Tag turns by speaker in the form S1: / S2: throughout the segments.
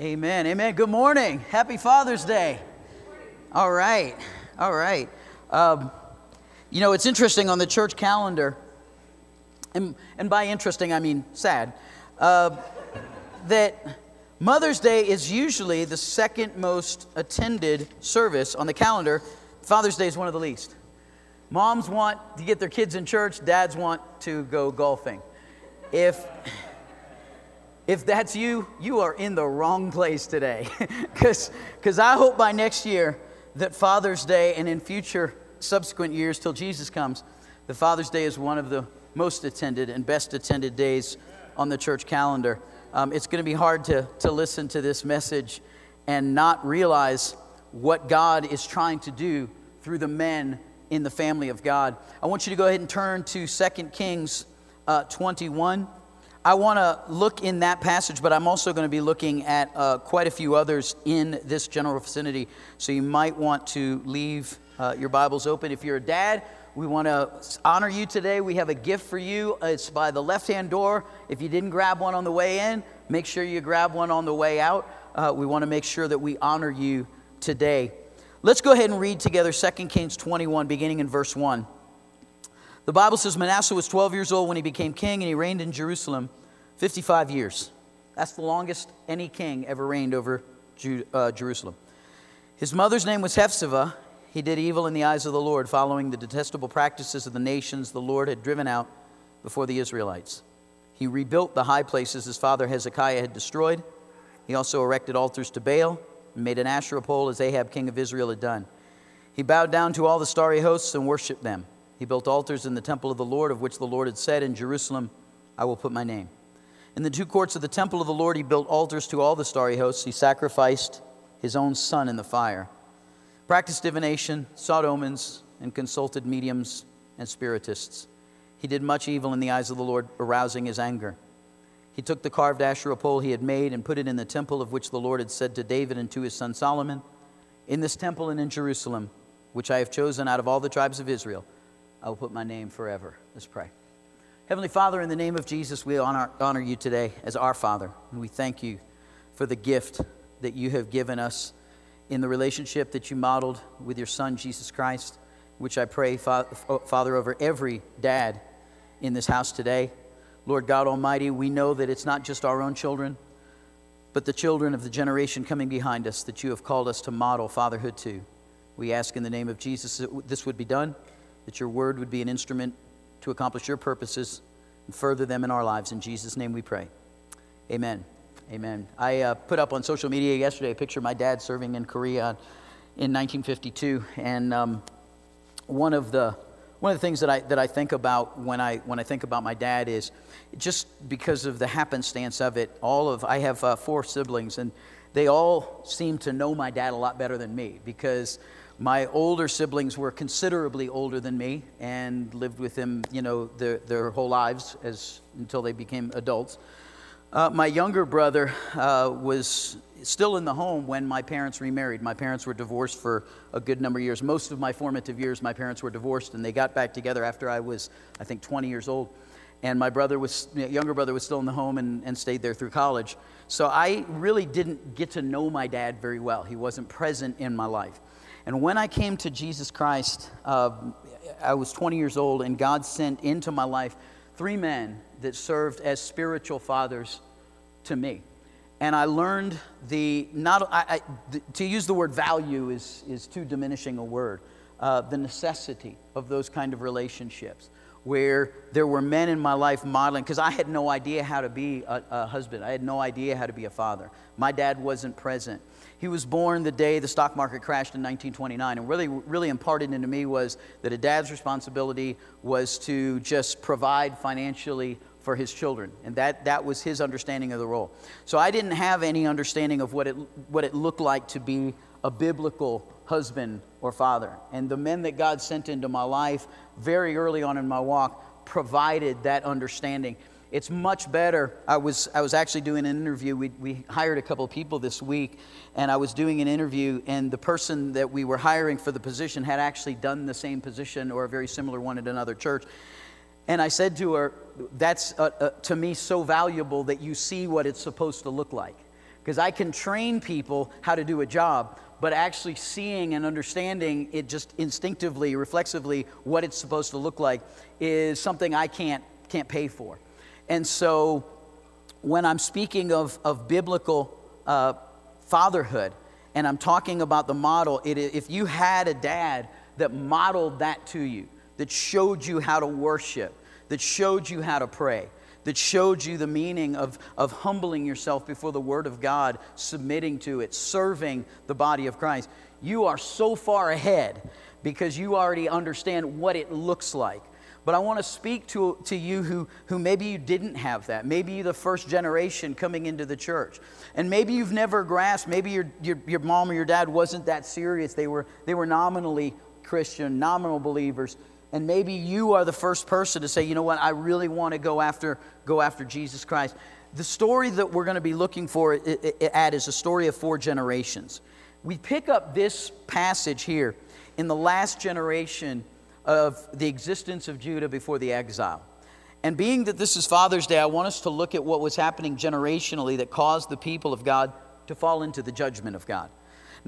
S1: Amen. Amen. Good morning. Happy Father's Day. All right. All right. Um, you know, it's interesting on the church calendar, and, and by interesting, I mean sad, uh, that Mother's Day is usually the second most attended service on the calendar. Father's Day is one of the least. Moms want to get their kids in church, dads want to go golfing. If if that's you, you are in the wrong place today. Because I hope by next year that Father's Day and in future subsequent years till Jesus comes, the Father's Day is one of the most attended and best attended days on the church calendar. Um, it's going to be hard to, to listen to this message and not realize what God is trying to do through the men in the family of God. I want you to go ahead and turn to 2 Kings uh, 21. I want to look in that passage, but I'm also going to be looking at uh, quite a few others in this general vicinity. So you might want to leave uh, your Bibles open. If you're a dad, we want to honor you today. We have a gift for you. It's by the left hand door. If you didn't grab one on the way in, make sure you grab one on the way out. Uh, we want to make sure that we honor you today. Let's go ahead and read together 2 Kings 21, beginning in verse 1. The Bible says Manasseh was 12 years old when he became king, and he reigned in Jerusalem 55 years. That's the longest any king ever reigned over uh, Jerusalem. His mother's name was Hephzibah. He did evil in the eyes of the Lord, following the detestable practices of the nations the Lord had driven out before the Israelites. He rebuilt the high places his father Hezekiah had destroyed. He also erected altars to Baal and made an Asherah pole as Ahab, king of Israel, had done. He bowed down to all the starry hosts and worshiped them. He built altars in the temple of the Lord, of which the Lord had said, In Jerusalem I will put my name. In the two courts of the temple of the Lord, he built altars to all the starry hosts. He sacrificed his own son in the fire, practiced divination, sought omens, and consulted mediums and spiritists. He did much evil in the eyes of the Lord, arousing his anger. He took the carved Asherah pole he had made and put it in the temple of which the Lord had said to David and to his son Solomon, In this temple and in Jerusalem, which I have chosen out of all the tribes of Israel, I will put my name forever. Let's pray. Heavenly Father, in the name of Jesus, we honor, honor you today as our Father. And we thank you for the gift that you have given us in the relationship that you modeled with your Son, Jesus Christ, which I pray, Father, over every dad in this house today. Lord God Almighty, we know that it's not just our own children, but the children of the generation coming behind us that you have called us to model fatherhood to. We ask in the name of Jesus that this would be done that your word would be an instrument to accomplish your purposes and further them in our lives. In Jesus' name we pray. Amen. Amen. I uh, put up on social media yesterday a picture of my dad serving in Korea in 1952, and um, one of the one of the things that I that I think about when I when I think about my dad is just because of the happenstance of it. All of I have uh, four siblings, and they all seem to know my dad a lot better than me because my older siblings were considerably older than me and lived with him, you know, their, their whole lives as, until they became adults. Uh, my younger brother uh, was still in the home when my parents remarried. My parents were divorced for a good number of years. Most of my formative years, my parents were divorced, and they got back together after I was, I think, 20 years old. And my brother was, younger brother was still in the home and, and stayed there through college. So I really didn't get to know my dad very well. He wasn't present in my life. And when I came to Jesus Christ, uh, I was 20 years old, and God sent into my life three men that served as spiritual fathers to me. And I learned the, not, I, I, the, to use the word value is, is too diminishing a word, uh, the necessity of those kind of relationships where there were men in my life modeling, because I had no idea how to be a, a, husband. I had no idea how to be a father. My dad wasn't present. He was born the day the stock market crashed in 1929. And really, really imparted into me was that a dad's responsibility was to just provide financially for his children. And that, that was his understanding of the role. So I didn't have any understanding of what it, what it looked like to be a biblical husband or father. And the men that God sent into my life very early on in my walk provided that understanding. It's much better. I was, I was actually doing an interview. We, we hired a couple of people this week, and I was doing an interview, and the person that we were hiring for the position had actually done the same position or a very similar one at another church. And I said to her, That's uh, uh, to me so valuable that you see what it's supposed to look like because I can train people how to do a job, but actually seeing and understanding it just instinctively, reflexively, what it's supposed to look like is something I can't, can't pay for. And so when I'm speaking of, of biblical uh, fatherhood and I'm talking about the model, it, if you had a dad that modeled that to you, that showed you how to worship, that showed you how to pray, that showed you the meaning of, of humbling yourself before the Word of God, submitting to it, serving the body of Christ. You are so far ahead because you already understand what it looks like. But I want to speak to, to you who, who maybe you didn't have that. Maybe you're the first generation coming into the church. And maybe you've never grasped, maybe your, your, your mom or your dad wasn't that serious. They were, they were nominally Christian, nominal believers and maybe you are the first person to say, you know what, I really want to go after, go after Jesus Christ. The story that we're going to be looking for at is a story of four generations. We pick up this passage here in the last generation of the existence of Judah before the exile. And being that this is Father's Day, I want us to look at what was happening generationally that caused the people of God to fall into the judgment of God.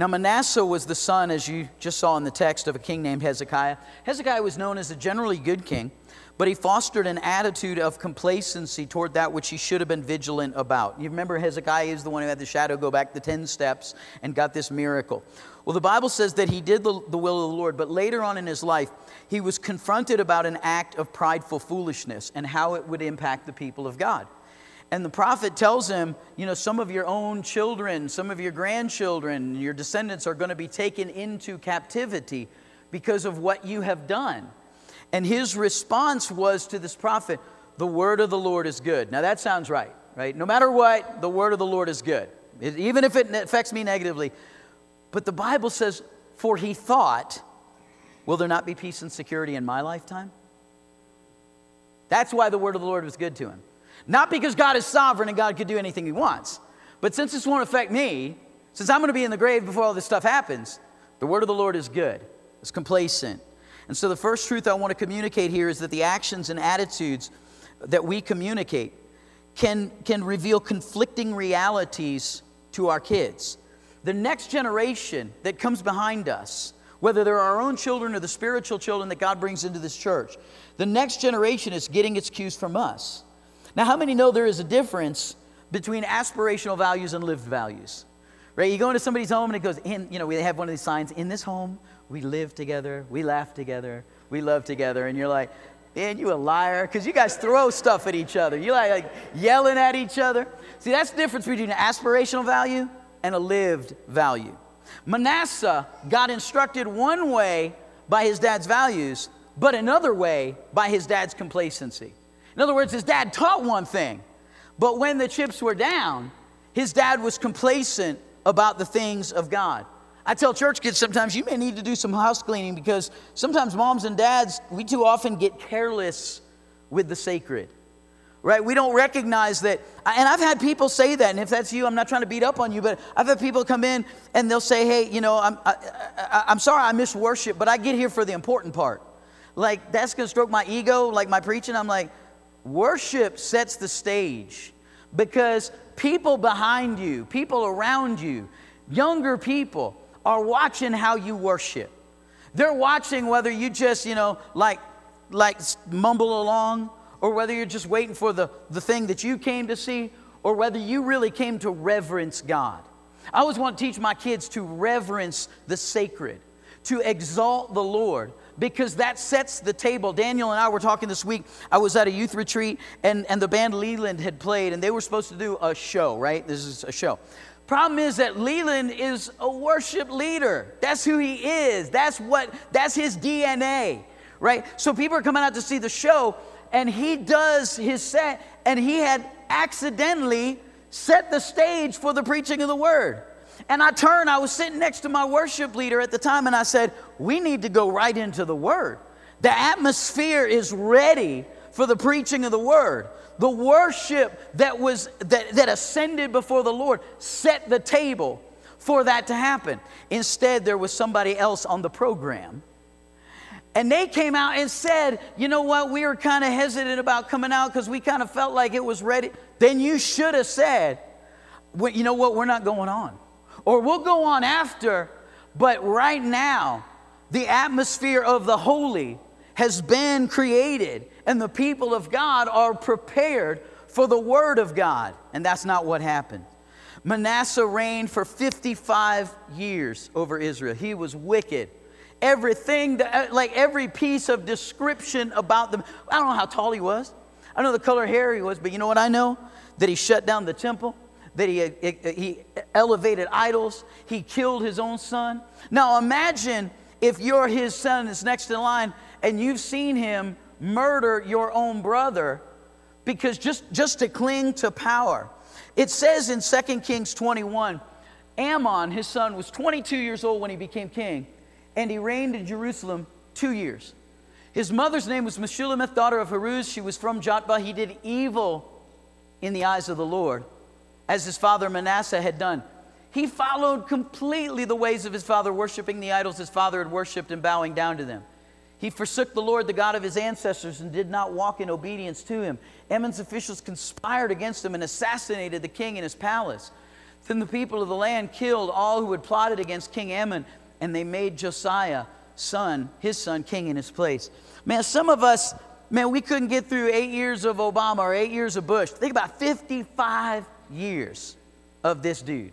S1: Now, Manasseh was the son, as you just saw in the text, of a king named Hezekiah. Hezekiah was known as a generally good king, but he fostered an attitude of complacency toward that which he should have been vigilant about. You remember Hezekiah is the one who had the shadow go back the 10 steps and got this miracle. Well, the Bible says that he did the, the will of the Lord, but later on in his life, he was confronted about an act of prideful foolishness and how it would impact the people of God. And the prophet tells him, you know, some of your own children, some of your grandchildren, your descendants are going to be taken into captivity because of what you have done. And his response was to this prophet, the word of the Lord is good. Now that sounds right, right? No matter what, the word of the Lord is good, it, even if it affects me negatively. But the Bible says, for he thought, will there not be peace and security in my lifetime? That's why the word of the Lord was good to him. Not because God is sovereign and God could do anything he wants, but since this won't affect me, since I'm going to be in the grave before all this stuff happens, the word of the Lord is good, it's complacent. And so the first truth I want to communicate here is that the actions and attitudes that we communicate can, can reveal conflicting realities to our kids. The next generation that comes behind us, whether they're our own children or the spiritual children that God brings into this church, the next generation is getting its cues from us. Now, how many know there is a difference between aspirational values and lived values? Right? You go into somebody's home and it goes, in, you know, we have one of these signs, in this home, we live together, we laugh together, we love together. And you're like, man, you a liar, because you guys throw stuff at each other. You like, like yelling at each other. See, that's the difference between an aspirational value and a lived value. Manasseh got instructed one way by his dad's values, but another way by his dad's complacency. In other words, his dad taught one thing, but when the chips were down, his dad was complacent about the things of God. I tell church kids sometimes you may need to do some house cleaning because sometimes moms and dads, we too often get careless with the sacred. Right? We don't recognize that. And I've had people say that, and if that's you, I'm not trying to beat up on you, but I've had people come in and they'll say, hey, you know, I'm, I, I, I'm sorry I miss worship, but I get here for the important part. Like, that's going to stroke my ego, like my preaching. I'm like, Worship sets the stage because people behind you, people around you, younger people are watching how you worship. They're watching whether you just, you know, like like mumble along or whether you're just waiting for the, the thing that you came to see or whether you really came to reverence God. I always want to teach my kids to reverence the sacred, to exalt the Lord because that sets the table. Daniel and I were talking this week. I was at a youth retreat, and, and the band Leeland had played, and they were supposed to do a show, right? This is a show. Problem is that Leeland is a worship leader. That's who he is. That's what that's his DNA, right? So people are coming out to see the show and he does his set and he had accidentally set the stage for the preaching of the word. And I turned, I was sitting next to my worship leader at the time, and I said, We need to go right into the Word. The atmosphere is ready for the preaching of the Word. The worship that was that, that ascended before the Lord set the table for that to happen. Instead, there was somebody else on the program. And they came out and said, you know what, we were kind of hesitant about coming out because we kind of felt like it was ready. Then you should have said, we, you know what? We're not going on. Or we'll go on after, but right now, the atmosphere of the holy has been created, and the people of God are prepared for the word of God. And that's not what happened. Manasseh reigned for 55 years over Israel. He was wicked. Everything, that, uh, like every piece of description about them. I don't know how tall he was. I don't know the color hair he was, but you know what I know? That he shut down the temple, that he, he elevated idols, he killed his own son. Now imagine if you're his son that's next in line and you've seen him murder your own brother because just, just to cling to power. It says in 2 Kings 21 Amon, his son, was 22 years old when he became king, and he reigned in Jerusalem two years. His mother's name was Meshullemeth, daughter of Haruz. She was from Jotbah. He did evil in the eyes of the Lord, as his father Manasseh had done. He followed completely the ways of his father, worshiping the idols his father had worshiped and bowing down to them. He forsook the Lord, the God of his ancestors, and did not walk in obedience to him. Amon's officials conspired against him and assassinated the king in his palace. Then the people of the land killed all who had plotted against King Amon, and they made Josiah, son, his son, king in his place. Man, some of us, man, we couldn't get through eight years of Obama or eight years of Bush. Think about 55 years of this dude.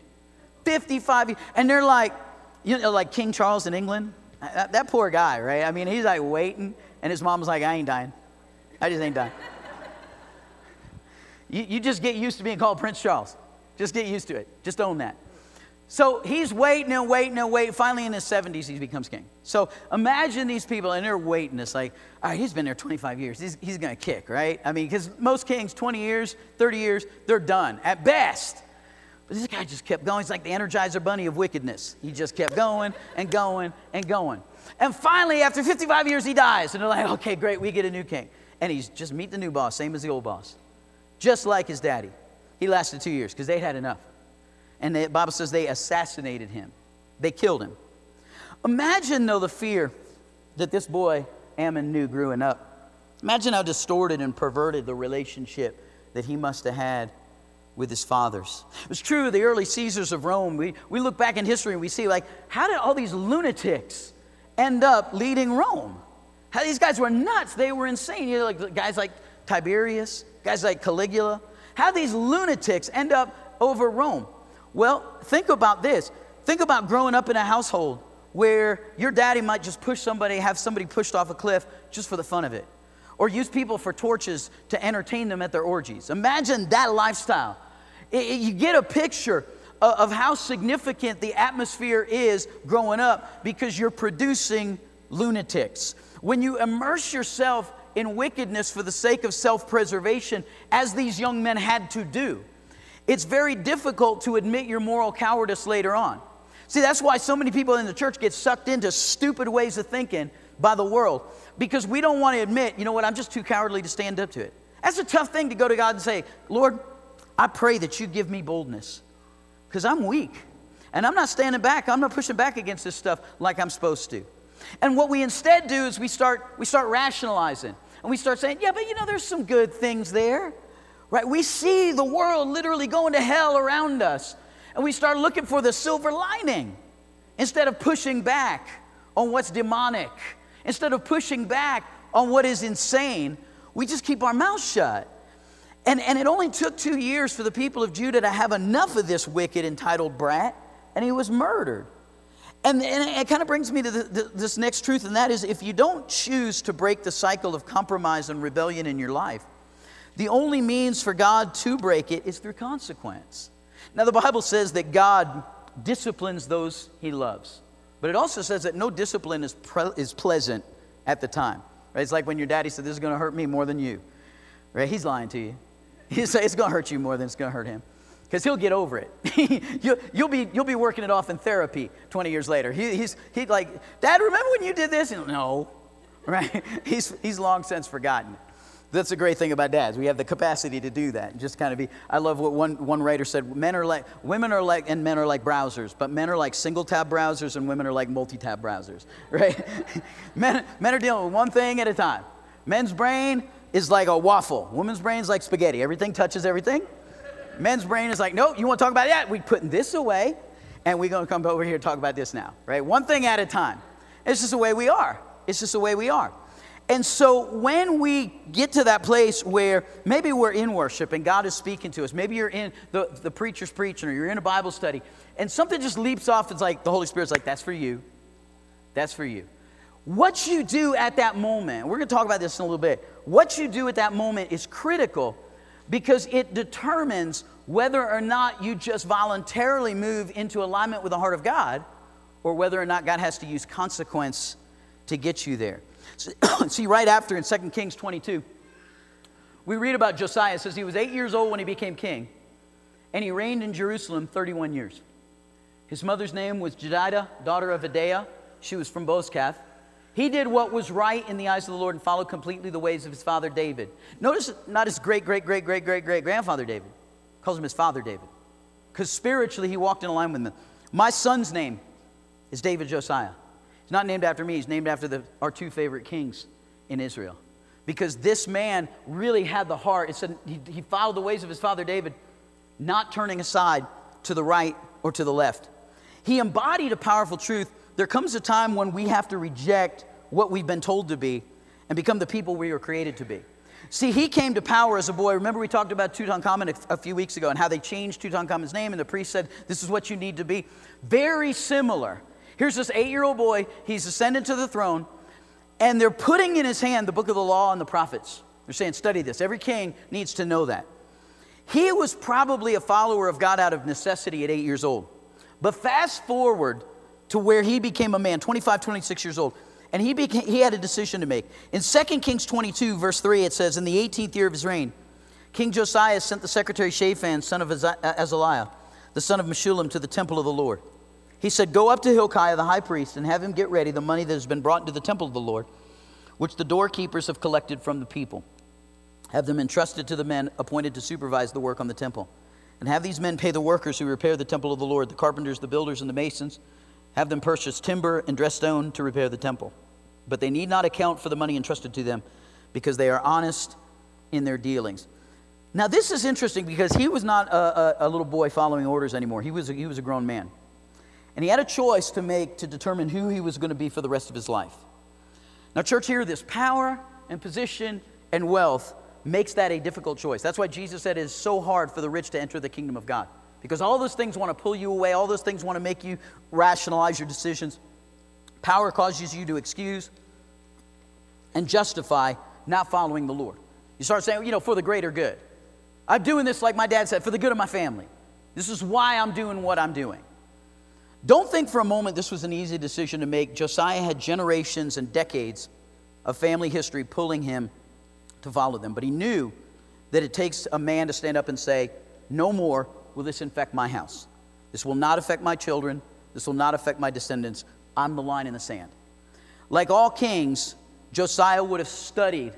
S1: 55 years. And they're like, you know, like King Charles in England. That, that, poor guy, right? I mean, he's like waiting, and his mom's like, I ain't dying. I just ain't dying. you, you just get used to being called Prince Charles. Just get used to it. Just own that. So he's waiting and waiting and waiting. Finally, in his 70s, he becomes king. So imagine these people, and they're waiting. It's like, all right, he's been there 25 years. He's, he's going to kick, right? I mean, because most kings, 20 years, 30 years, they're done at best. But this guy just kept going. He's like the Energizer Bunny of wickedness. He just kept going and going and going. And finally, after 55 years, he dies. And they're like, okay, great, we get a new king. And he's just meet the new boss, same as the old boss. Just like his daddy. He lasted two years because they'd had enough. And the Bible says they assassinated him, they killed him. Imagine, though, the fear that this boy Amon knew growing up. Imagine how distorted and perverted the relationship that he must have had with his fathers. It was true of the early Caesars of Rome. We, we look back in history and we see, like, how did all these lunatics end up leading Rome? How these guys were nuts. They were insane. You know, like guys like Tiberius, guys like Caligula. How these lunatics end up over Rome? Well, think about this. Think about growing up in a household where your daddy might just push somebody, have somebody pushed off a cliff just for the fun of it, or use people for torches to entertain them at their orgies. Imagine that lifestyle. It, it, you get a picture of, of how significant the atmosphere is growing up because you're producing lunatics. When you immerse yourself in wickedness for the sake of self preservation, as these young men had to do, it's very difficult to admit your moral cowardice later on. See, that's why so many people in the church get sucked into stupid ways of thinking by the world because we don't want to admit, you know what, I'm just too cowardly to stand up to it. That's a tough thing to go to God and say, Lord, I pray that you give me boldness because I'm weak and I'm not standing back. I'm not pushing back against this stuff like I'm supposed to. And what we instead do is we start, we start rationalizing and we start saying, yeah, but you know, there's some good things there, right? We see the world literally going to hell around us and we start looking for the silver lining instead of pushing back on what's demonic, instead of pushing back on what is insane. We just keep our mouth shut. And, and it only took two years for the people of Judah to have enough of this wicked, entitled brat, and he was murdered. And, and it kind of brings me to the, the, this next truth, and that is if you don't choose to break the cycle of compromise and rebellion in your life, the only means for God to break it is through consequence. Now, the Bible says that God disciplines those he loves, but it also says that no discipline is, pre- is pleasant at the time. Right? It's like when your daddy said, This is going to hurt me more than you. Right? He's lying to you. He say it's going to hurt you more than it's going to hurt him. Because he'll get over it. you'll, you'll, be, you'll be working it off in therapy 20 years later. He, he's he's like, Dad, remember when you did this? No, right? He's, he's long since forgotten That's a great thing about dads. We have the capacity to do that just kind of be. I love what one, one writer said men are like, women are like, and men are like browsers, but men are like single tab browsers and women are like multi tab browsers, right? men, men are dealing with one thing at a time. Men's brain is like a waffle. Women's brain's like spaghetti. Everything touches everything. men's brain is like, nope, you want to talk about that? We're putting this away, and we're going to come over here and talk about this now, right? One thing at a time. It's just the way we are. It's just the way we are. And so when we get to that place where maybe we're in worship and God is speaking to us, maybe you're in the, the preacher's preaching or you're in a Bible study, and something just leaps off, it's like the Holy Spirit's like, that's for you. That's for you. What you do at that moment, we're going to talk about this in a little bit. What you do at that moment is critical because it determines whether or not you just voluntarily move into alignment with the heart of God or whether or not God has to use consequence to get you there. See, right after in 2 Kings 22, we read about Josiah. It says he was eight years old when he became king, and he reigned in Jerusalem 31 years. His mother's name was Jedidah, daughter of Adaiah. She was from Bozkath. He did what was right in the eyes of the Lord and followed completely the ways of his father David. Notice not his great, great, great, great, great, great grandfather David. Calls him his father David. Because spiritually he walked in line with him. My son's name is David Josiah. He's not named after me, he's named after the, our two favorite kings in Israel. Because this man really had the heart. It said he, he followed the ways of his father David, not turning aside to the right or to the left. He embodied a powerful truth. There comes a time when we have to reject what we've been told to be and become the people we were created to be. See, he came to power as a boy. Remember, we talked about Tutankhamun a, a few weeks ago and how they changed Tutankhamun's name, and the priest said, This is what you need to be. Very similar Here's this eight year old boy, he's ascended to the throne, and they're putting in his hand the book of the law and the prophets. They're saying, study this. Every king needs to know that. He was probably a follower of God out of necessity at eight years old. But fast forward to where he became a man, 25, 26 years old, and he, became, he had a decision to make. In 2 Kings 22, verse 3, it says, In the 18th year of his reign, King Josiah sent the secretary Shaphan, son of uh, Azaliah, the son of Meshullam, to the temple of the Lord. He said, Go up to Hilkiah the high priest and have him get ready the money that has been brought into the temple of the Lord, which the doorkeepers have collected from the people. Have them entrusted to the men appointed to supervise the work on the temple. And have these men pay the workers who repair the temple of the Lord, the carpenters, the builders, and the masons. Have them purchase timber and dress stone to repair the temple. But they need not account for the money entrusted to them because they are honest in their dealings. Now, this is interesting because he was not a, a, a little boy following orders anymore. He was a, he was a grown man. And he had a choice to make to determine who he was going to be for the rest of his life. Now, church, hear this power and position and wealth makes that a difficult choice. That's why Jesus said it is so hard for the rich to enter the kingdom of God. Because all those things want to pull you away, all those things want to make you rationalize your decisions. Power causes you to excuse and justify not following the Lord. You start saying, you know, for the greater good. I'm doing this, like my dad said, for the good of my family. This is why I'm doing what I'm doing. Don't think for a moment this was an easy decision to make. Josiah had generations and decades of family history pulling him to follow them. But he knew that it takes a man to stand up and say, No more will this infect my house. This will not affect my children. This will not affect my descendants. I'm the line in the sand. Like all kings, Josiah would have studied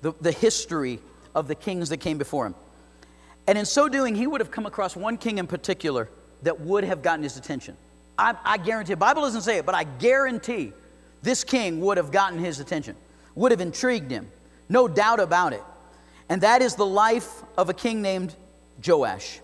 S1: the, the history of the kings that came before him. And in so doing, he would have come across one king in particular that would have gotten his attention. I, I guarantee, the Bible doesn't say it, but I guarantee this king would have gotten his attention, would have intrigued him. No doubt about it. And that is the life of a king named Joash.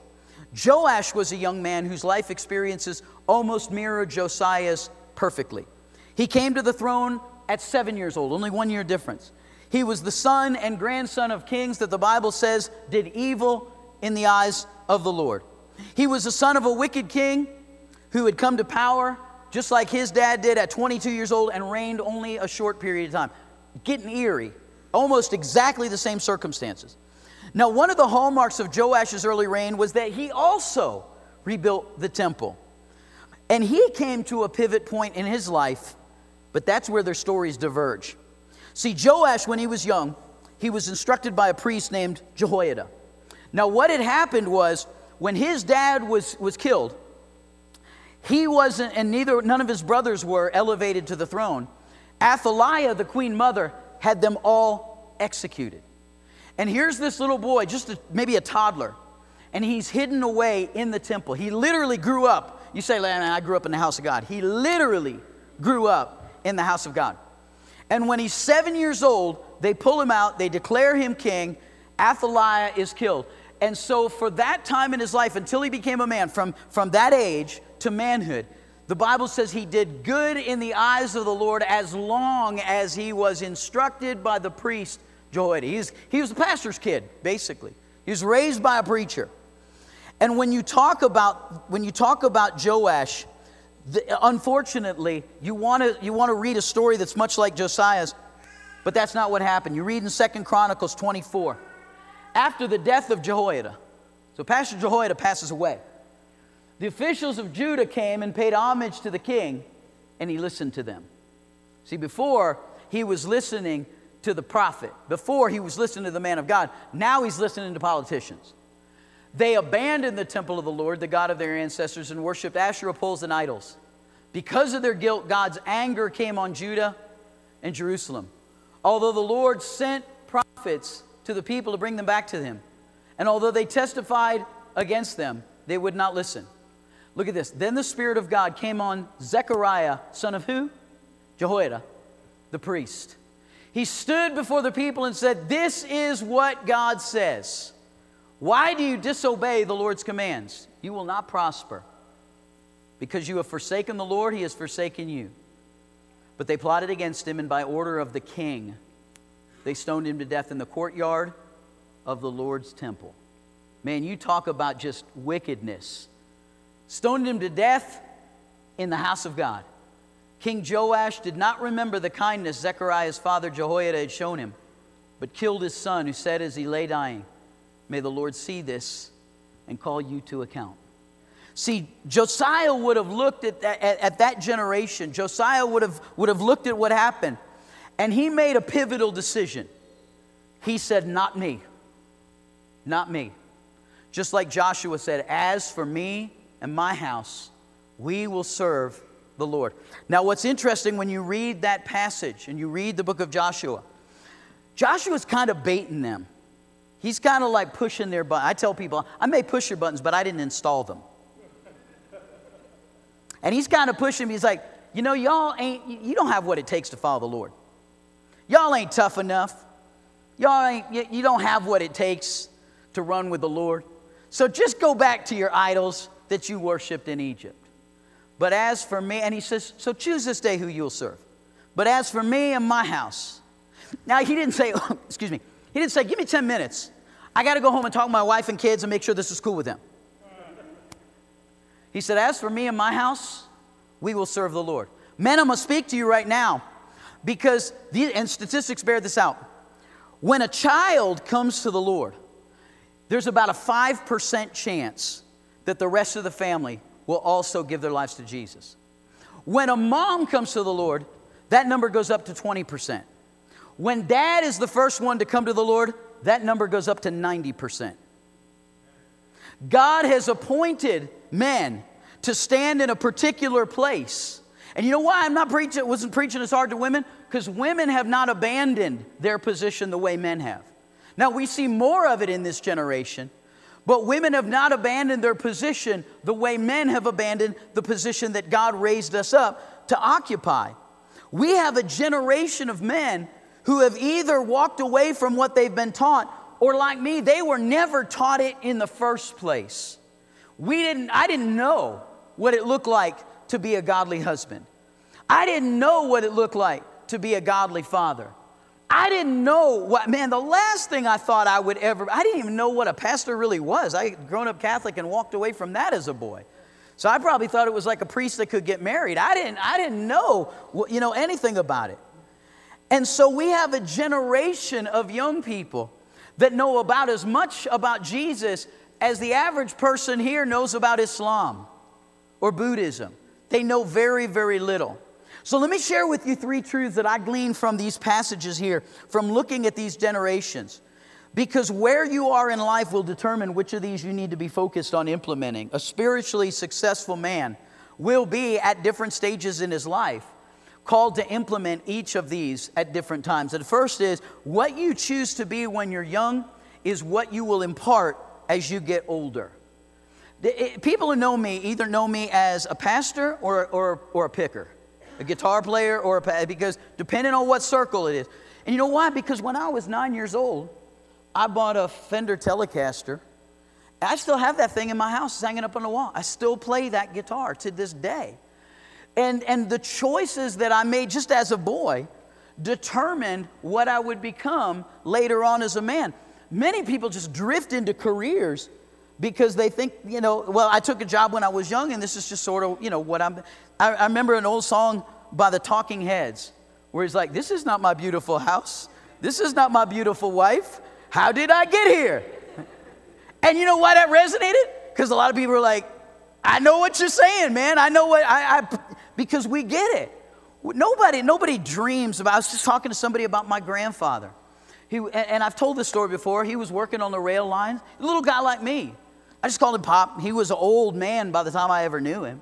S1: Joash was a young man whose life experiences almost mirror Josiah's perfectly. He came to the throne at seven years old, only one year difference. He was the son and grandson of kings that the Bible says did evil in the eyes of the Lord. He was the son of a wicked king who had come to power just like his dad did at 22 years old and reigned only a short period of time. Getting eerie, almost exactly the same circumstances. Now, one of the hallmarks of Joash's early reign was that he also rebuilt the temple. And he came to a pivot point in his life, but that's where their stories diverge. See, Joash, when he was young, he was instructed by a priest named Jehoiada. Now, what had happened was when his dad was, was killed, he wasn't, and neither, none of his brothers were elevated to the throne. Athaliah, the queen mother, had them all executed. And here's this little boy, just a, maybe a toddler, and he's hidden away in the temple. He literally grew up. You say, Lana, I grew up in the house of God. He literally grew up in the house of God. And when he's seven years old, they pull him out, they declare him king. Athaliah is killed. And so, for that time in his life, until he became a man, from, from that age to manhood, the Bible says he did good in the eyes of the Lord as long as he was instructed by the priest Jehoiada. He was a pastor's kid, basically. He was raised by a preacher. And when you talk about when you talk about Joash, the, unfortunately, you want to you want to read a story that's much like Josiah's, but that's not what happened. You read in Second Chronicles 24. After the death of Jehoiada, so Pastor Jehoiada passes away. The officials of Judah came and paid homage to the king, and he listened to them. See, before he was listening to the prophet, before he was listening to the man of God, now he's listening to politicians. They abandoned the temple of the Lord, the God of their ancestors, and worshiped Asherah poles and idols. Because of their guilt, God's anger came on Judah and Jerusalem. Although the Lord sent prophets to the people to bring them back to him, and although they testified against them, they would not listen. Look at this. Then the Spirit of God came on Zechariah, son of who? Jehoiada, the priest. He stood before the people and said, This is what God says. Why do you disobey the Lord's commands? You will not prosper. Because you have forsaken the Lord, he has forsaken you. But they plotted against him, and by order of the king, they stoned him to death in the courtyard of the Lord's temple. Man, you talk about just wickedness stoned him to death in the house of God. King Joash did not remember the kindness Zechariah's father Jehoiada had shown him, but killed his son, who said as he lay dying, May the Lord see this and call you to account. See, Josiah would have looked at that, at, at that generation. Josiah would have, would have looked at what happened, and he made a pivotal decision. He said, Not me. Not me. Just like Joshua said, As for me and my house, we will serve the Lord. Now, what's interesting when you read that passage and you read the book of Joshua, Joshua's kind of baiting them. He's kind of like pushing their button. I tell people, I may push your buttons, but I didn't install them. And he's kind of pushing me. He's like, you know, y'all ain't, you don't have what it takes to follow the Lord. Y'all ain't tough enough. Y'all ain't, you don't have what it takes to run with the Lord. So just go back to your idols that you worshiped in Egypt. But as for me, and he says, So choose this day who you'll serve. But as for me and my house, now he didn't say, excuse me, he didn't say, Give me 10 minutes. I got to go home and talk to my wife and kids and make sure this is cool with them. He said, As for me and my house, we will serve the Lord. Men, I'm going to speak to you right now because, the, and statistics bear this out. When a child comes to the Lord, there's about a 5% chance that the rest of the family will also give their lives to Jesus. When a mom comes to the Lord, that number goes up to 20%. When dad is the first one to come to the Lord, that number goes up to 90%. God has appointed men to stand in a particular place. And you know why I'm not preaching, wasn't preaching as hard to women? Because women have not abandoned their position the way men have. Now we see more of it in this generation, but women have not abandoned their position the way men have abandoned the position that God raised us up to occupy. We have a generation of men who have either walked away from what they've been taught or like me, they were never taught it in the first place. We didn't, I didn't know what it looked like to be a godly husband. I didn't know what it looked like to be a godly father. I didn't know what, man, the last thing I thought I would ever, I didn't even know what a pastor really was. I had grown up Catholic and walked away from that as a boy. So I probably thought it was like a priest that could get married. I didn't, I didn't know, you know, anything about it. And so we have a generation of young people that know about as much about Jesus as the average person here knows about Islam or Buddhism. They know very, very little. So let me share with you three truths that I gleaned from these passages here, from looking at these generations. Because where you are in life will determine which of these you need to be focused on implementing. A spiritually successful man will be at different stages in his life called to implement each of these at different times. And the first is what you choose to be when you're young is what you will impart as you get older. People who know me either know me as a pastor or, or, or a picker a guitar player or a because depending on what circle it is. And you know why? Because when I was nine years old, I bought a Fender Telecaster I still have that thing in my house, it's hanging up on the wall. I still play that guitar to this day. And, and the choices that I made just as a boy determined what I would become later on as a man. Many people just drift into careers because they think, you know, well, I took a job when I was young, and this is just sort of, you know, what I'm. I, I remember an old song by the Talking Heads where he's like, This is not my beautiful house. This is not my beautiful wife. How did I get here? And you know why that resonated? Because a lot of people are like, I know what you're saying, man. I know what I, I because we get it. Nobody, nobody dreams about. I was just talking to somebody about my grandfather. He, and I've told this story before. He was working on the rail lines, a little guy like me. I just called him Pop. He was an old man by the time I ever knew him.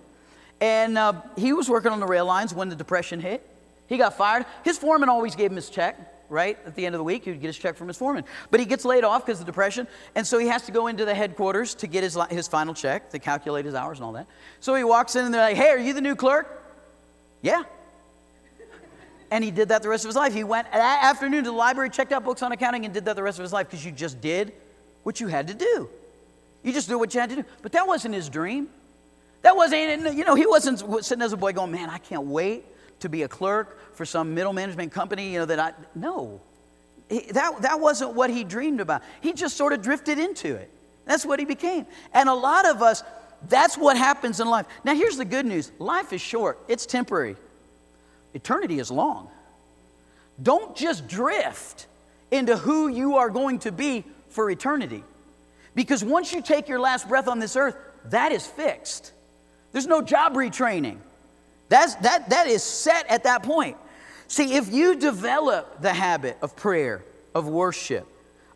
S1: And uh, he was working on the rail lines when the Depression hit. He got fired. His foreman always gave him his check, right? At the end of the week, he would get his check from his foreman. But he gets laid off because of the Depression. And so he has to go into the headquarters to get his, his final check, to calculate his hours and all that. So he walks in and they're like, hey, are you the new clerk? Yeah. And he did that the rest of his life. He went that afternoon to the library, checked out books on accounting, and did that the rest of his life because you just did what you had to do. You just did what you had to do. But that wasn't his dream. That wasn't, you know, he wasn't sitting as a boy going, man, I can't wait to be a clerk for some middle management company, you know, that I, no. He, that, that wasn't what he dreamed about. He just sort of drifted into it. That's what he became. And a lot of us, that's what happens in life. Now, here's the good news life is short, it's temporary, eternity is long. Don't just drift into who you are going to be for eternity. Because once you take your last breath on this earth, that is fixed. There's no job retraining. That's, that, that is set at that point. See, if you develop the habit of prayer, of worship,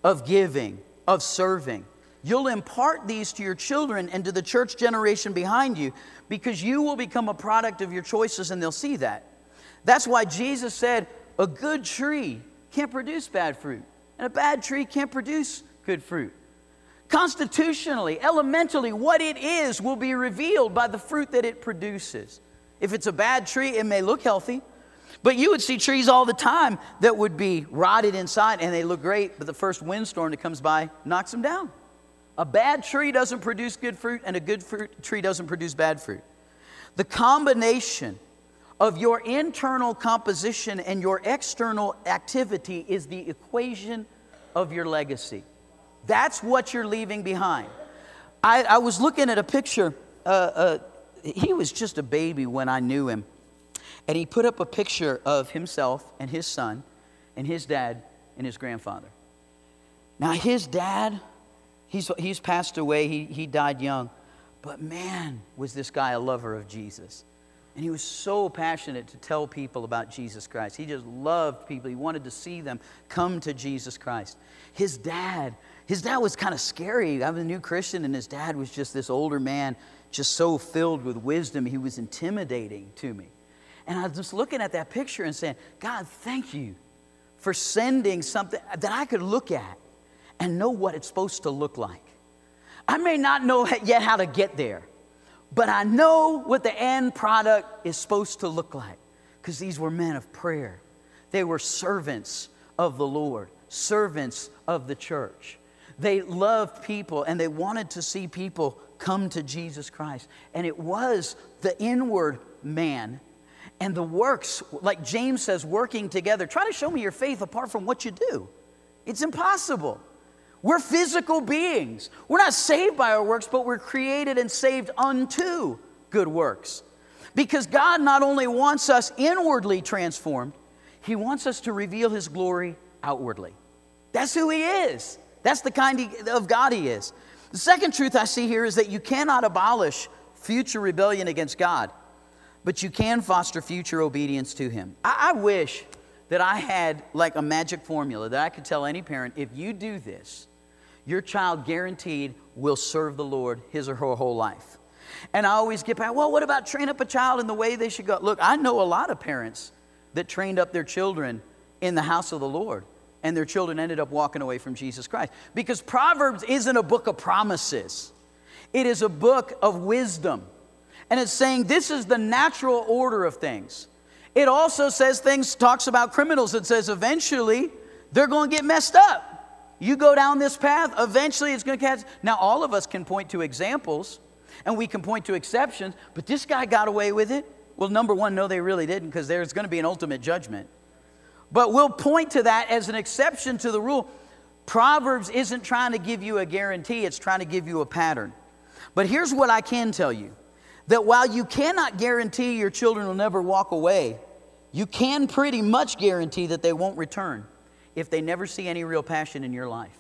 S1: of giving, of serving, you'll impart these to your children and to the church generation behind you because you will become a product of your choices and they'll see that. That's why Jesus said, a good tree can't produce bad fruit, and a bad tree can't produce good fruit. Constitutionally, elementally, what it is will be revealed by the fruit that it produces. If it's a bad tree, it may look healthy, but you would see trees all the time that would be rotted inside and they look great, but the first windstorm that comes by knocks them down. A bad tree doesn't produce good fruit, and a good fruit, tree doesn't produce bad fruit. The combination of your internal composition and your external activity is the equation of your legacy. That's what you're leaving behind. I, I was looking at a picture. Uh, uh, he was just a baby when I knew him. And he put up a picture of himself and his son and his dad and his grandfather. Now, his dad, he's, he's passed away, he, he died young. But man, was this guy a lover of Jesus. And he was so passionate to tell people about Jesus Christ. He just loved people. He wanted to see them come to Jesus Christ. His dad, his dad was kind of scary. I'm a new Christian, and his dad was just this older man, just so filled with wisdom. He was intimidating to me. And I was just looking at that picture and saying, God, thank you for sending something that I could look at and know what it's supposed to look like. I may not know yet how to get there, but I know what the end product is supposed to look like because these were men of prayer. They were servants of the Lord, servants of the church. They loved people and they wanted to see people come to Jesus Christ. And it was the inward man and the works, like James says, working together. Try to show me your faith apart from what you do. It's impossible. We're physical beings. We're not saved by our works, but we're created and saved unto good works. Because God not only wants us inwardly transformed, He wants us to reveal His glory outwardly. That's who He is. That's the kind of God He is. The second truth I see here is that you cannot abolish future rebellion against God, but you can foster future obedience to Him. I, I wish that I had like a magic formula that I could tell any parent if you do this, your child guaranteed will serve the Lord his or her whole life. And I always get back, well, what about train up a child in the way they should go? Look, I know a lot of parents that trained up their children in the house of the Lord and their children ended up walking away from Jesus Christ. Because Proverbs isn't a book of promises, it is a book of wisdom. And it's saying this is the natural order of things. It also says things, talks about criminals. It says eventually they're going to get messed up. You go down this path, eventually it's going to catch. Now, all of us can point to examples and we can point to exceptions, but this guy got away with it. Well, number one, no, they really didn't because there's going to be an ultimate judgment. But we'll point to that as an exception to the rule. Proverbs isn't trying to give you a guarantee, it's trying to give you a pattern. But here's what I can tell you that while you cannot guarantee your children will never walk away, you can pretty much guarantee that they won't return if they never see any real passion in your life.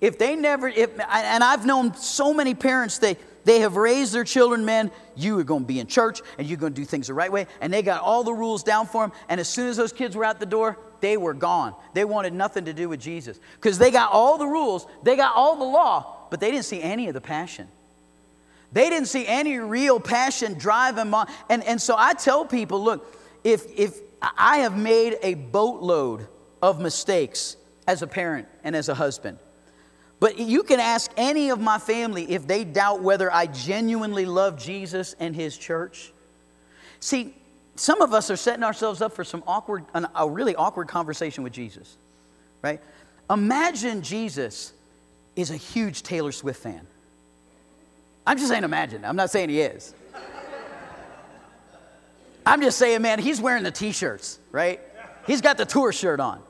S1: If they never, if, and I've known so many parents, they, they have raised their children, man, you are going to be in church and you're going to do things the right way. And they got all the rules down for them. And as soon as those kids were out the door, they were gone. They wanted nothing to do with Jesus because they got all the rules, they got all the law, but they didn't see any of the passion. They didn't see any real passion drive them on. And, and so I tell people look, if, if I have made a boatload of mistakes as a parent and as a husband, but you can ask any of my family if they doubt whether I genuinely love Jesus and his church. See, some of us are setting ourselves up for some awkward, a really awkward conversation with Jesus, right? Imagine Jesus is a huge Taylor Swift fan. I'm just saying, imagine. I'm not saying he is. I'm just saying, man, he's wearing the t shirts, right? He's got the tour shirt on.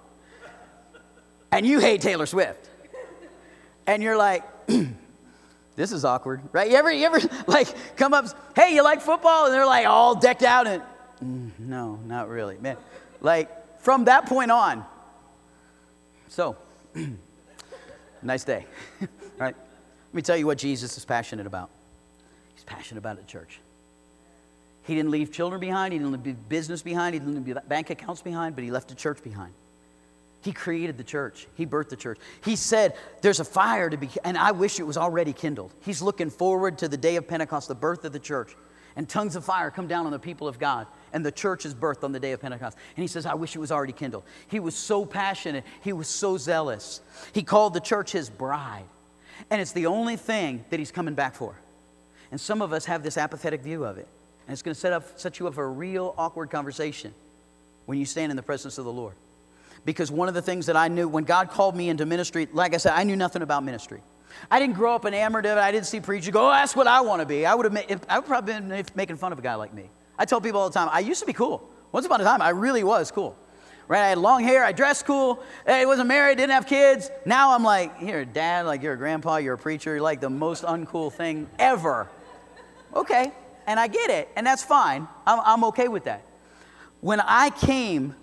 S1: And you hate Taylor Swift. And you're like, this is awkward, right? You ever, you ever like come up, hey, you like football? And they're like all decked out and, mm, no, not really, man. Like from that point on, so, nice day, right? Let me tell you what Jesus is passionate about. He's passionate about the church. He didn't leave children behind, he didn't leave business behind, he didn't leave bank accounts behind, but he left the church behind. He created the church. He birthed the church. He said, There's a fire to be, and I wish it was already kindled. He's looking forward to the day of Pentecost, the birth of the church. And tongues of fire come down on the people of God, and the church is birthed on the day of Pentecost. And he says, I wish it was already kindled. He was so passionate, he was so zealous. He called the church his bride. And it's the only thing that he's coming back for. And some of us have this apathetic view of it. And it's going to set, up, set you up for a real awkward conversation when you stand in the presence of the Lord. Because one of the things that I knew when God called me into ministry, like I said, I knew nothing about ministry. I didn't grow up enamored of it. I didn't see preachers go, oh, that's what I want to be. I would have made, I would probably been making fun of a guy like me. I tell people all the time, I used to be cool. Once upon a time, I really was cool right? I had long hair, I dressed cool, I wasn't married, didn't have kids. Now I'm like, you're a dad, like you're a grandpa, you're a preacher, you're like the most uncool thing ever. Okay, and I get it, and that's fine. I'm, I'm okay with that. When I came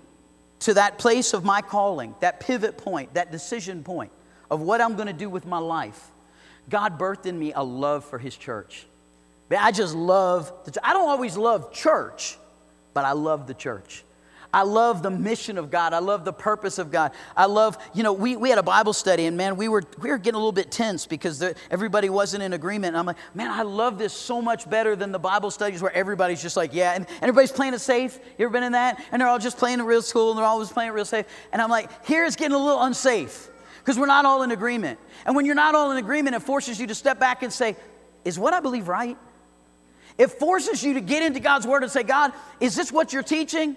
S1: to that place of my calling, that pivot point, that decision point of what I'm going to do with my life, God birthed in me a love for His church. I just love the I don't always love church, but I love the church. I love the mission of God. I love the purpose of God. I love, you know, we, we had a Bible study and man, we were, we were getting a little bit tense because the, everybody wasn't in agreement. And I'm like, man, I love this so much better than the Bible studies where everybody's just like, yeah, and, everybody's playing it safe. You ever been in that? And they're all just playing it real cool and they're always playing it real safe. And I'm like, here it's getting a little unsafe because we're not all in agreement. And when you're not all in agreement, it forces you to step back and say, is what I believe right? It forces you to get into God's word and say, God, is this what you're teaching?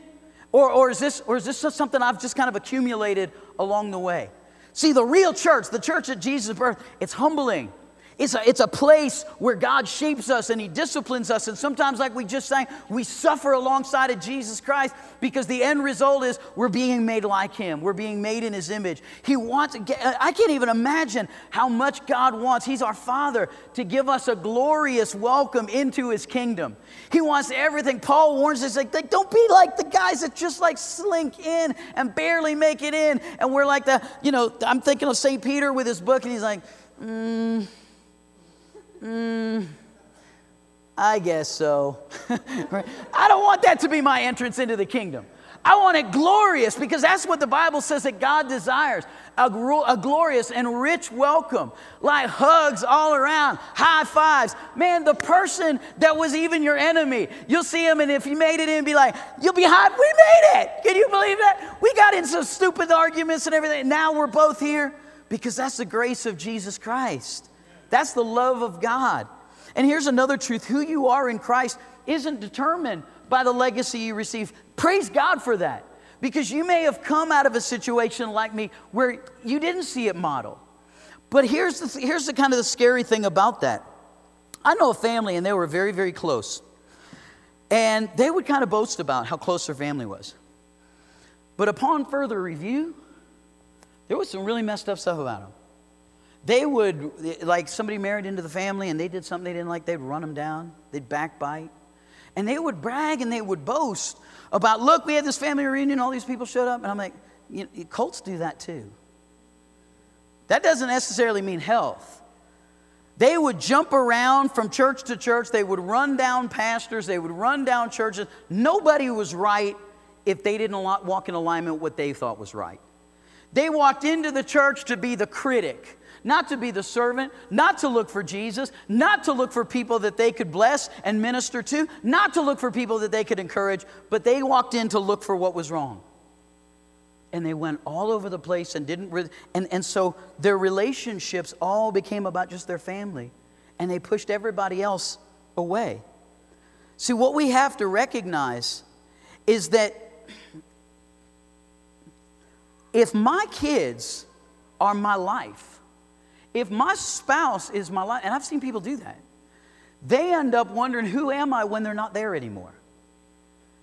S1: Or, or, is this, or is this something I've just kind of accumulated along the way? See, the real church, the church at Jesus' birth, it's humbling. It's a, it's a place where God shapes us and He disciplines us. And sometimes, like we just sang, we suffer alongside of Jesus Christ because the end result is we're being made like Him. We're being made in His image. He wants, I can't even imagine how much God wants. He's our Father to give us a glorious welcome into His kingdom. He wants everything. Paul warns us, like, don't be like the guys that just like slink in and barely make it in. And we're like the, you know, I'm thinking of St. Peter with his book, and he's like, mm, mm, I guess so. I don't want that to be my entrance into the kingdom. I want it glorious because that's what the Bible says that God desires a, a, glorious and rich welcome, like hugs all around, high fives. Man, the person that was even your enemy, you'll see him, and if you made it in, be like, You'll be high. We made it. Can you believe that? We got in some stupid arguments and everything. Now we're both here because that's the grace of Jesus Christ. That's the love of God. And here's another truth who you are in Christ isn't determined by the legacy you receive. Praise God for that. Because you may have come out of a situation like me where you didn't see it model. But here's the, here's the kind of the scary thing about that. I know a family, and they were very, very close. And they would kind of boast about how close their family was. But upon further review, there was some really messed up stuff about them. They would, like somebody married into the family and they did something they didn't like, they'd run them down, they'd backbite. And they would brag and they would boast about, look, we had this family reunion, all these people showed up. And I'm like, you know, cults do that too. That doesn't necessarily mean health. They would jump around from church to church. They would run down pastors. They would run down churches. Nobody was right if they didn't walk in alignment with what they thought was right. They walked into the church to be the critic, not to be the servant, not to look for Jesus, not to look for people that they could bless and minister to, not to look for people that they could encourage, but they walked in to look for what was wrong. And they went all over the place and didn't, re- and, and so their relationships all became about just their family, and they pushed everybody else away. See, what we have to recognize is that if my kids are my life, if my spouse is my life, and I've seen people do that, they end up wondering, who am I when they're not there anymore?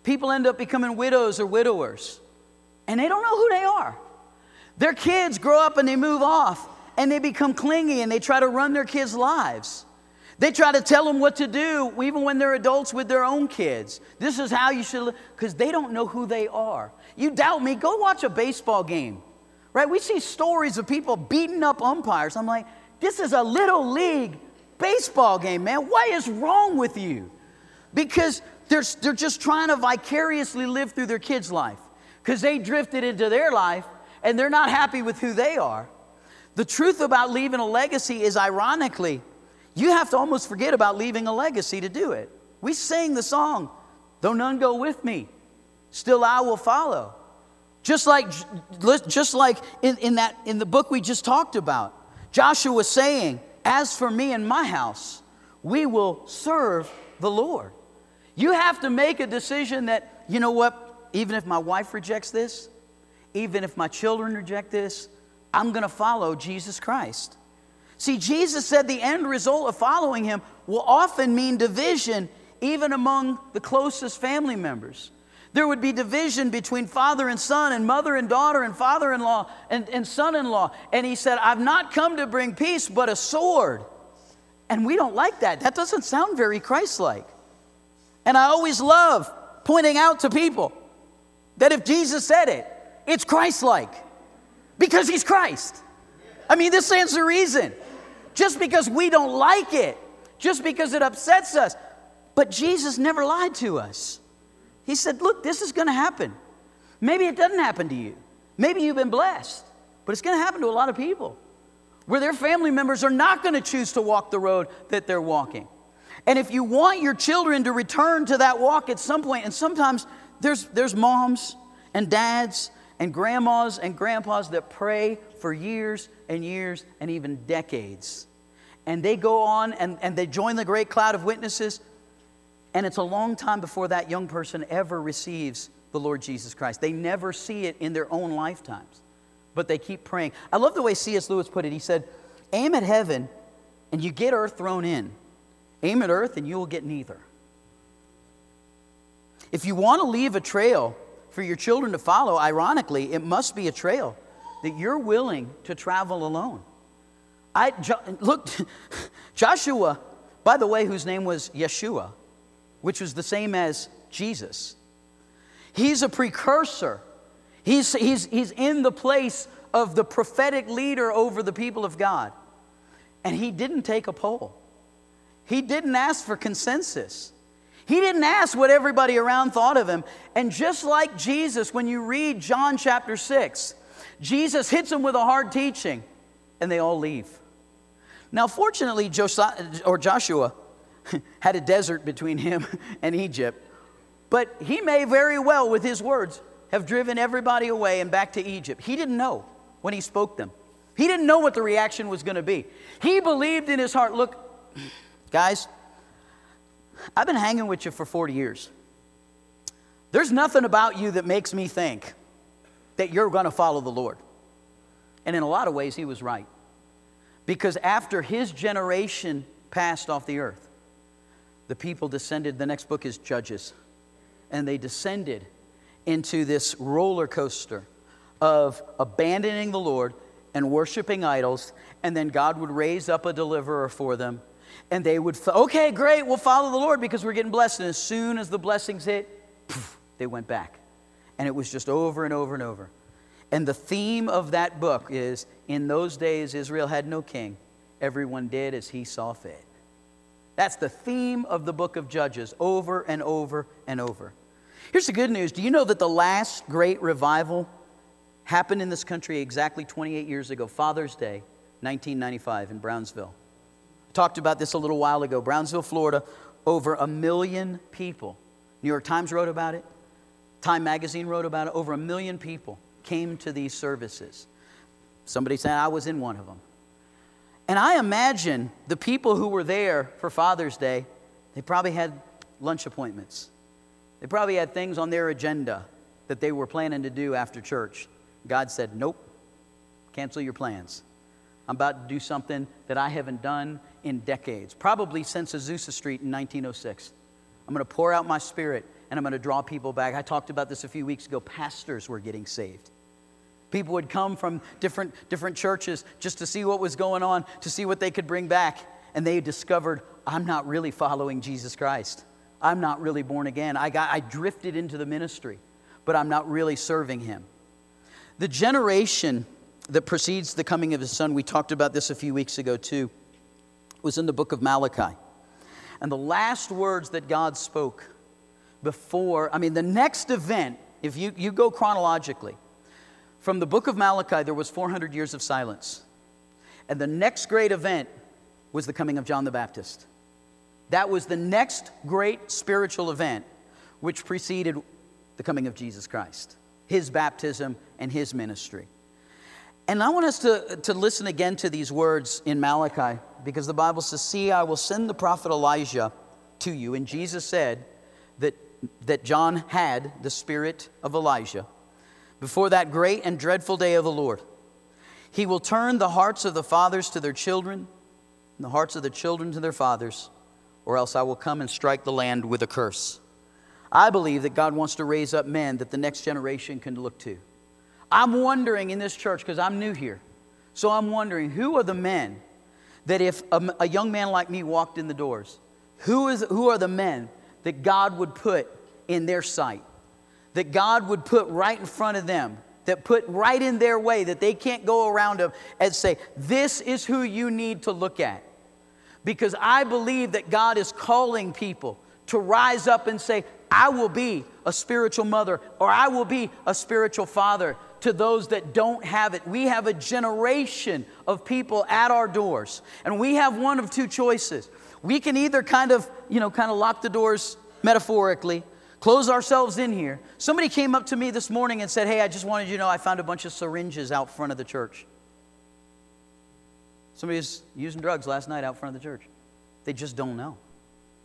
S1: People end up becoming widows or widowers, and they don't know who they are. Their kids grow up and they move off, and they become clingy and they try to run their kids' lives. They try to tell them what to do, even when they're adults with their own kids. This is how you should, live, because they don't know who they are. You doubt me? Go watch a baseball game, right? We see stories of people beating up umpires. I'm like, this is a little league baseball game, man. What is wrong with you? Because they're, they're just trying to vicariously live through their kids' life because they drifted into their life and they're not happy with who they are. The truth about leaving a legacy is, ironically, you have to almost forget about leaving a legacy to do it. We sing the song, Though None Go With Me, Still I Will Follow. Just like, just like in, in, that, in the book we just talked about, Joshua was saying, As for me and my house, we will serve the Lord. You have to make a decision that, you know what, even if my wife rejects this, even if my children reject this, I'm going to follow Jesus Christ. See, Jesus said the end result of following him will often mean division even among the closest family members. There would be division between father and son, and mother and daughter, and father in law and, and son in law. And he said, I've not come to bring peace, but a sword. And we don't like that. That doesn't sound very Christ like. And I always love pointing out to people that if Jesus said it, it's Christ like because he's Christ. I mean, this stands to reason just because we don't like it, just because it upsets us. But Jesus never lied to us. He said, Look, this is going to happen. Maybe it doesn't happen to you. Maybe you've been blessed, but it's going to happen to a lot of people where their family members are not going to choose to walk the road that they're walking. And if you want your children to return to that walk at some point, and sometimes there's, there's moms and dads and grandmas and grandpas that pray for years and years and even decades. And they go on and, and they join the great cloud of witnesses. And it's a long time before that young person ever receives the Lord Jesus Christ. They never see it in their own lifetimes, but they keep praying. I love the way C.S. Lewis put it. He said, Aim at heaven and you get earth thrown in. Aim at earth and you will get neither. If you want to leave a trail for your children to follow, ironically, it must be a trail that you're willing to travel alone. I look, Joshua, by the way, whose name was Yeshua, which was the same as Jesus. He's a precursor. He's, he's, he's in the place of the prophetic leader over the people of God. And he didn't take a poll. He didn't ask for consensus. He didn't ask what everybody around thought of him. And just like Jesus, when you read John chapter 6, Jesus hits them with a hard teaching, and they all leave. Now, fortunately, Josiah, or Joshua had a desert between him and Egypt, but he may very well, with his words, have driven everybody away and back to Egypt. He didn't know when he spoke them. He didn't know what the reaction was going to be. He believed in his heart, look, guys, I've been hanging with you for 40 years. There's nothing about you that makes me think that you're going to follow the Lord. And in a lot of ways, he was right. Because after his generation passed off the earth, the people descended. The next book is Judges. And they descended into this roller coaster of abandoning the Lord and worshiping idols. And then God would raise up a deliverer for them. And they would, okay, great, we'll follow the Lord because we're getting blessed. And as soon as the blessings hit, poof, they went back. And it was just over and over and over. And the theme of that book is in those days, Israel had no king. Everyone did as he saw fit. That's the theme of the book of Judges over and over and over. Here's the good news Do you know that the last great revival happened in this country exactly 28 years ago, Father's Day, 1995, in Brownsville? I talked about this a little while ago. Brownsville, Florida, over a million people. New York Times wrote about it, Time Magazine wrote about it. Over a million people came to these services. Somebody said I was in one of them. And I imagine the people who were there for Father's Day, they probably had lunch appointments. They probably had things on their agenda that they were planning to do after church. God said, Nope, cancel your plans. I'm about to do something that I haven't done in decades, probably since Azusa Street in 1906. I'm going to pour out my spirit and I'm going to draw people back. I talked about this a few weeks ago. Pastors were getting saved. People would come from different, different churches just to see what was going on, to see what they could bring back. And they discovered, I'm not really following Jesus Christ. I'm not really born again. I, got, I drifted into the ministry, but I'm not really serving him. The generation that precedes the coming of his son, we talked about this a few weeks ago too, was in the book of Malachi. And the last words that God spoke before, I mean, the next event, if you, you go chronologically, from the book of Malachi, there was 400 years of silence. And the next great event was the coming of John the Baptist. That was the next great spiritual event which preceded the coming of Jesus Christ, his baptism and his ministry. And I want us to, to listen again to these words in Malachi because the Bible says, See, I will send the prophet Elijah to you. And Jesus said that, that John had the spirit of Elijah before that great and dreadful day of the Lord. He will turn the hearts of the fathers to their children, and the hearts of the children to their fathers, or else I will come and strike the land with a curse. I believe that God wants to raise up men that the next generation can look to. I'm wondering in this church, because I'm new here, so I'm wondering who are the men that if a, a, young man like me walked in the doors, who, is, who are the men that God would put in their sight? That God would put right in front of them, that put right in their way, that they can't go around them and say, This is who you need to look at. Because I believe that God is calling people to rise up and say, I will be a spiritual mother or I will be a spiritual father to those that don't have it. We have a generation of people at our doors, and we have one of two choices. We can either kind of, you know, kind of lock the doors metaphorically close ourselves in here. Somebody came up to me this morning and said, Hey, I just wanted you to know I found a bunch of syringes out front of the church. Somebody was using drugs last night out front of the church. They just don't know.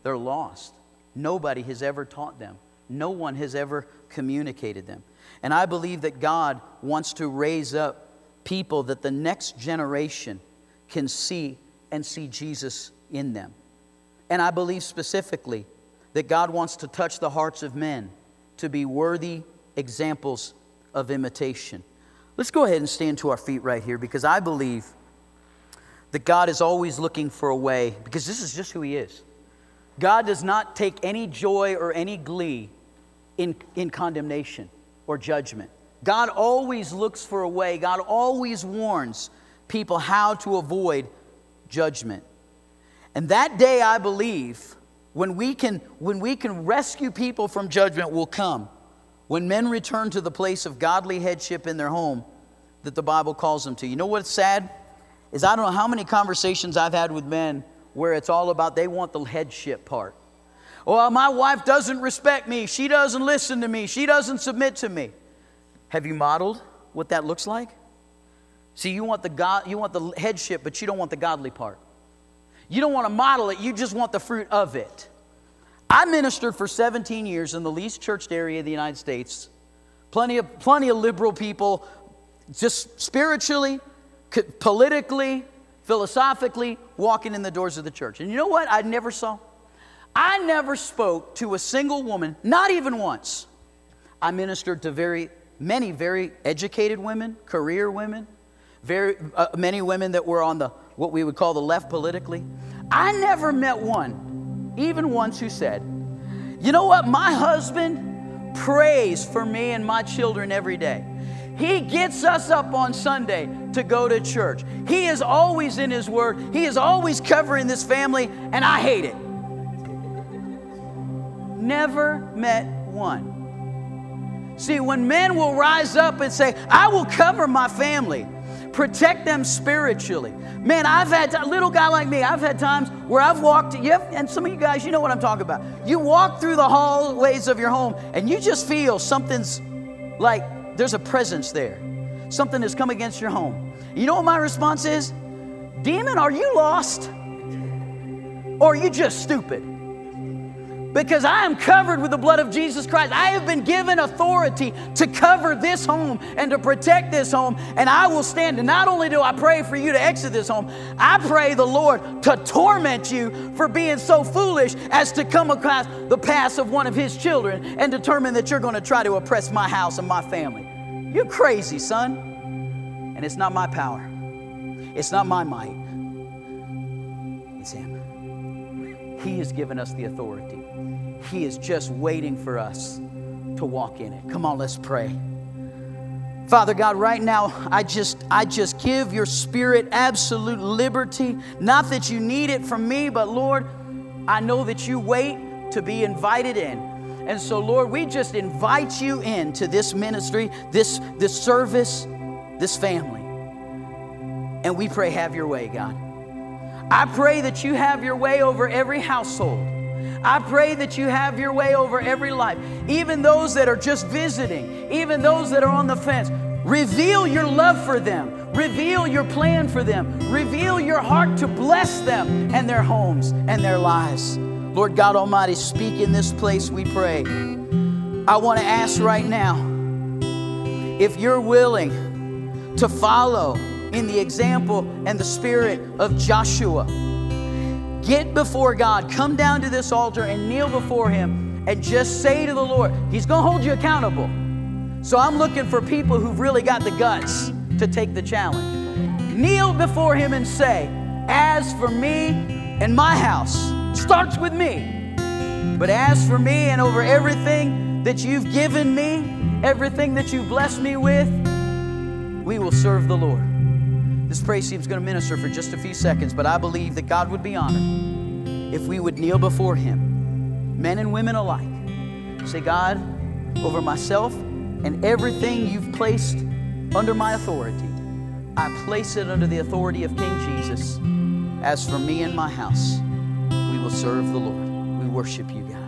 S1: They're lost. Nobody has ever taught them, no one has ever communicated them. And I believe that God wants to raise up people that the next generation can see and see Jesus in them. And I believe specifically that God wants to touch the hearts of men to be worthy examples of imitation. Let's go ahead and stand to our feet right here because I believe that God is always looking for a way, because this is just who He is. God does not take any joy or any glee in, in condemnation or judgment. God always looks for a way, God always warns people how to avoid judgment. And that day, I believe, when we can, when we can rescue people from judgment will come when men return to the place of godly headship in their home that the Bible calls them to. You know what's sad? Is I don't know how many conversations I've had with men where it's all about they want the headship part. Oh, well, my wife doesn't respect me. She doesn't listen to me. She doesn't submit to me. Have you modeled what that looks like? See, you want the God, you want the headship, but you don't want the godly part. You don't want to model it, you just want the fruit of it. I ministered for 17 years in the least churched area of the United States Plenty of, plenty of liberal people, just spiritually, politically, philosophically, walking in the doors of the church. And you know what I never saw? I never spoke to a single woman, not even once. I ministered to very many very educated women, career women, very uh, many women that were on the what we would call the left politically. I never met one, even once, who said, "You know what? My husband prays for me and my children every day." He gets us up on Sunday to go to church. He is always in His Word. He is always covering this family, and I hate it. Never met one. See, when men will rise up and say, I will cover my family, protect them spiritually. Man, I've had a little guy like me. I've had times where I've walked. You have, and some of you guys, you know what I'm talking about. You walk through the hallways of your home, and you just feel something's like there's a presence there. Something has come against your home. You know what my response is? Demon, are you lost? Or are you just stupid? Because I am covered with the blood of Jesus Christ. I have been given authority to cover this home and to protect this home, and I will stand. And not only do I pray for you to exit this home, I pray the Lord to torment you for being so foolish as to come across the path of one of His children and determine that you're going to try to oppress my house and my family. You're crazy, son. And it's not my power, it's not my might, it's Him. He has given us the authority. He is just waiting for us to walk in it. Come on, let's pray. Father God, right now, I just, I just give your spirit absolute liberty. Not that you need it from me, but Lord, I know that you wait to be invited in. And so, Lord, we just invite you into this ministry, this, this service, this family. And we pray, have your way, God. I pray that you have your way over every household. I pray that you have your way over every life, even those that are just visiting, even those that are on the fence. Reveal your love for them. Reveal your plan for them. Reveal your heart to bless them and their homes and their lives. Lord God Almighty, speak in this place, we pray. I want to ask right now if you're willing to follow in the example and the spirit of Joshua Get before God, come down to this altar and kneel before Him and just say to the Lord, He's going to hold you accountable. So I'm looking for people who've really got the guts to take the challenge. Kneel before Him and say, As for me and my house, starts with me. But as for me and over everything that you've given me, everything that you've blessed me with, we will serve the Lord. This praise team is going to minister for just a few seconds, but I believe that God would be honored if we would kneel before Him, men and women alike. Say, God, over myself and everything you've placed under my authority, I place it under the authority of King Jesus. As for me and my house, we will serve the Lord. We worship you, God.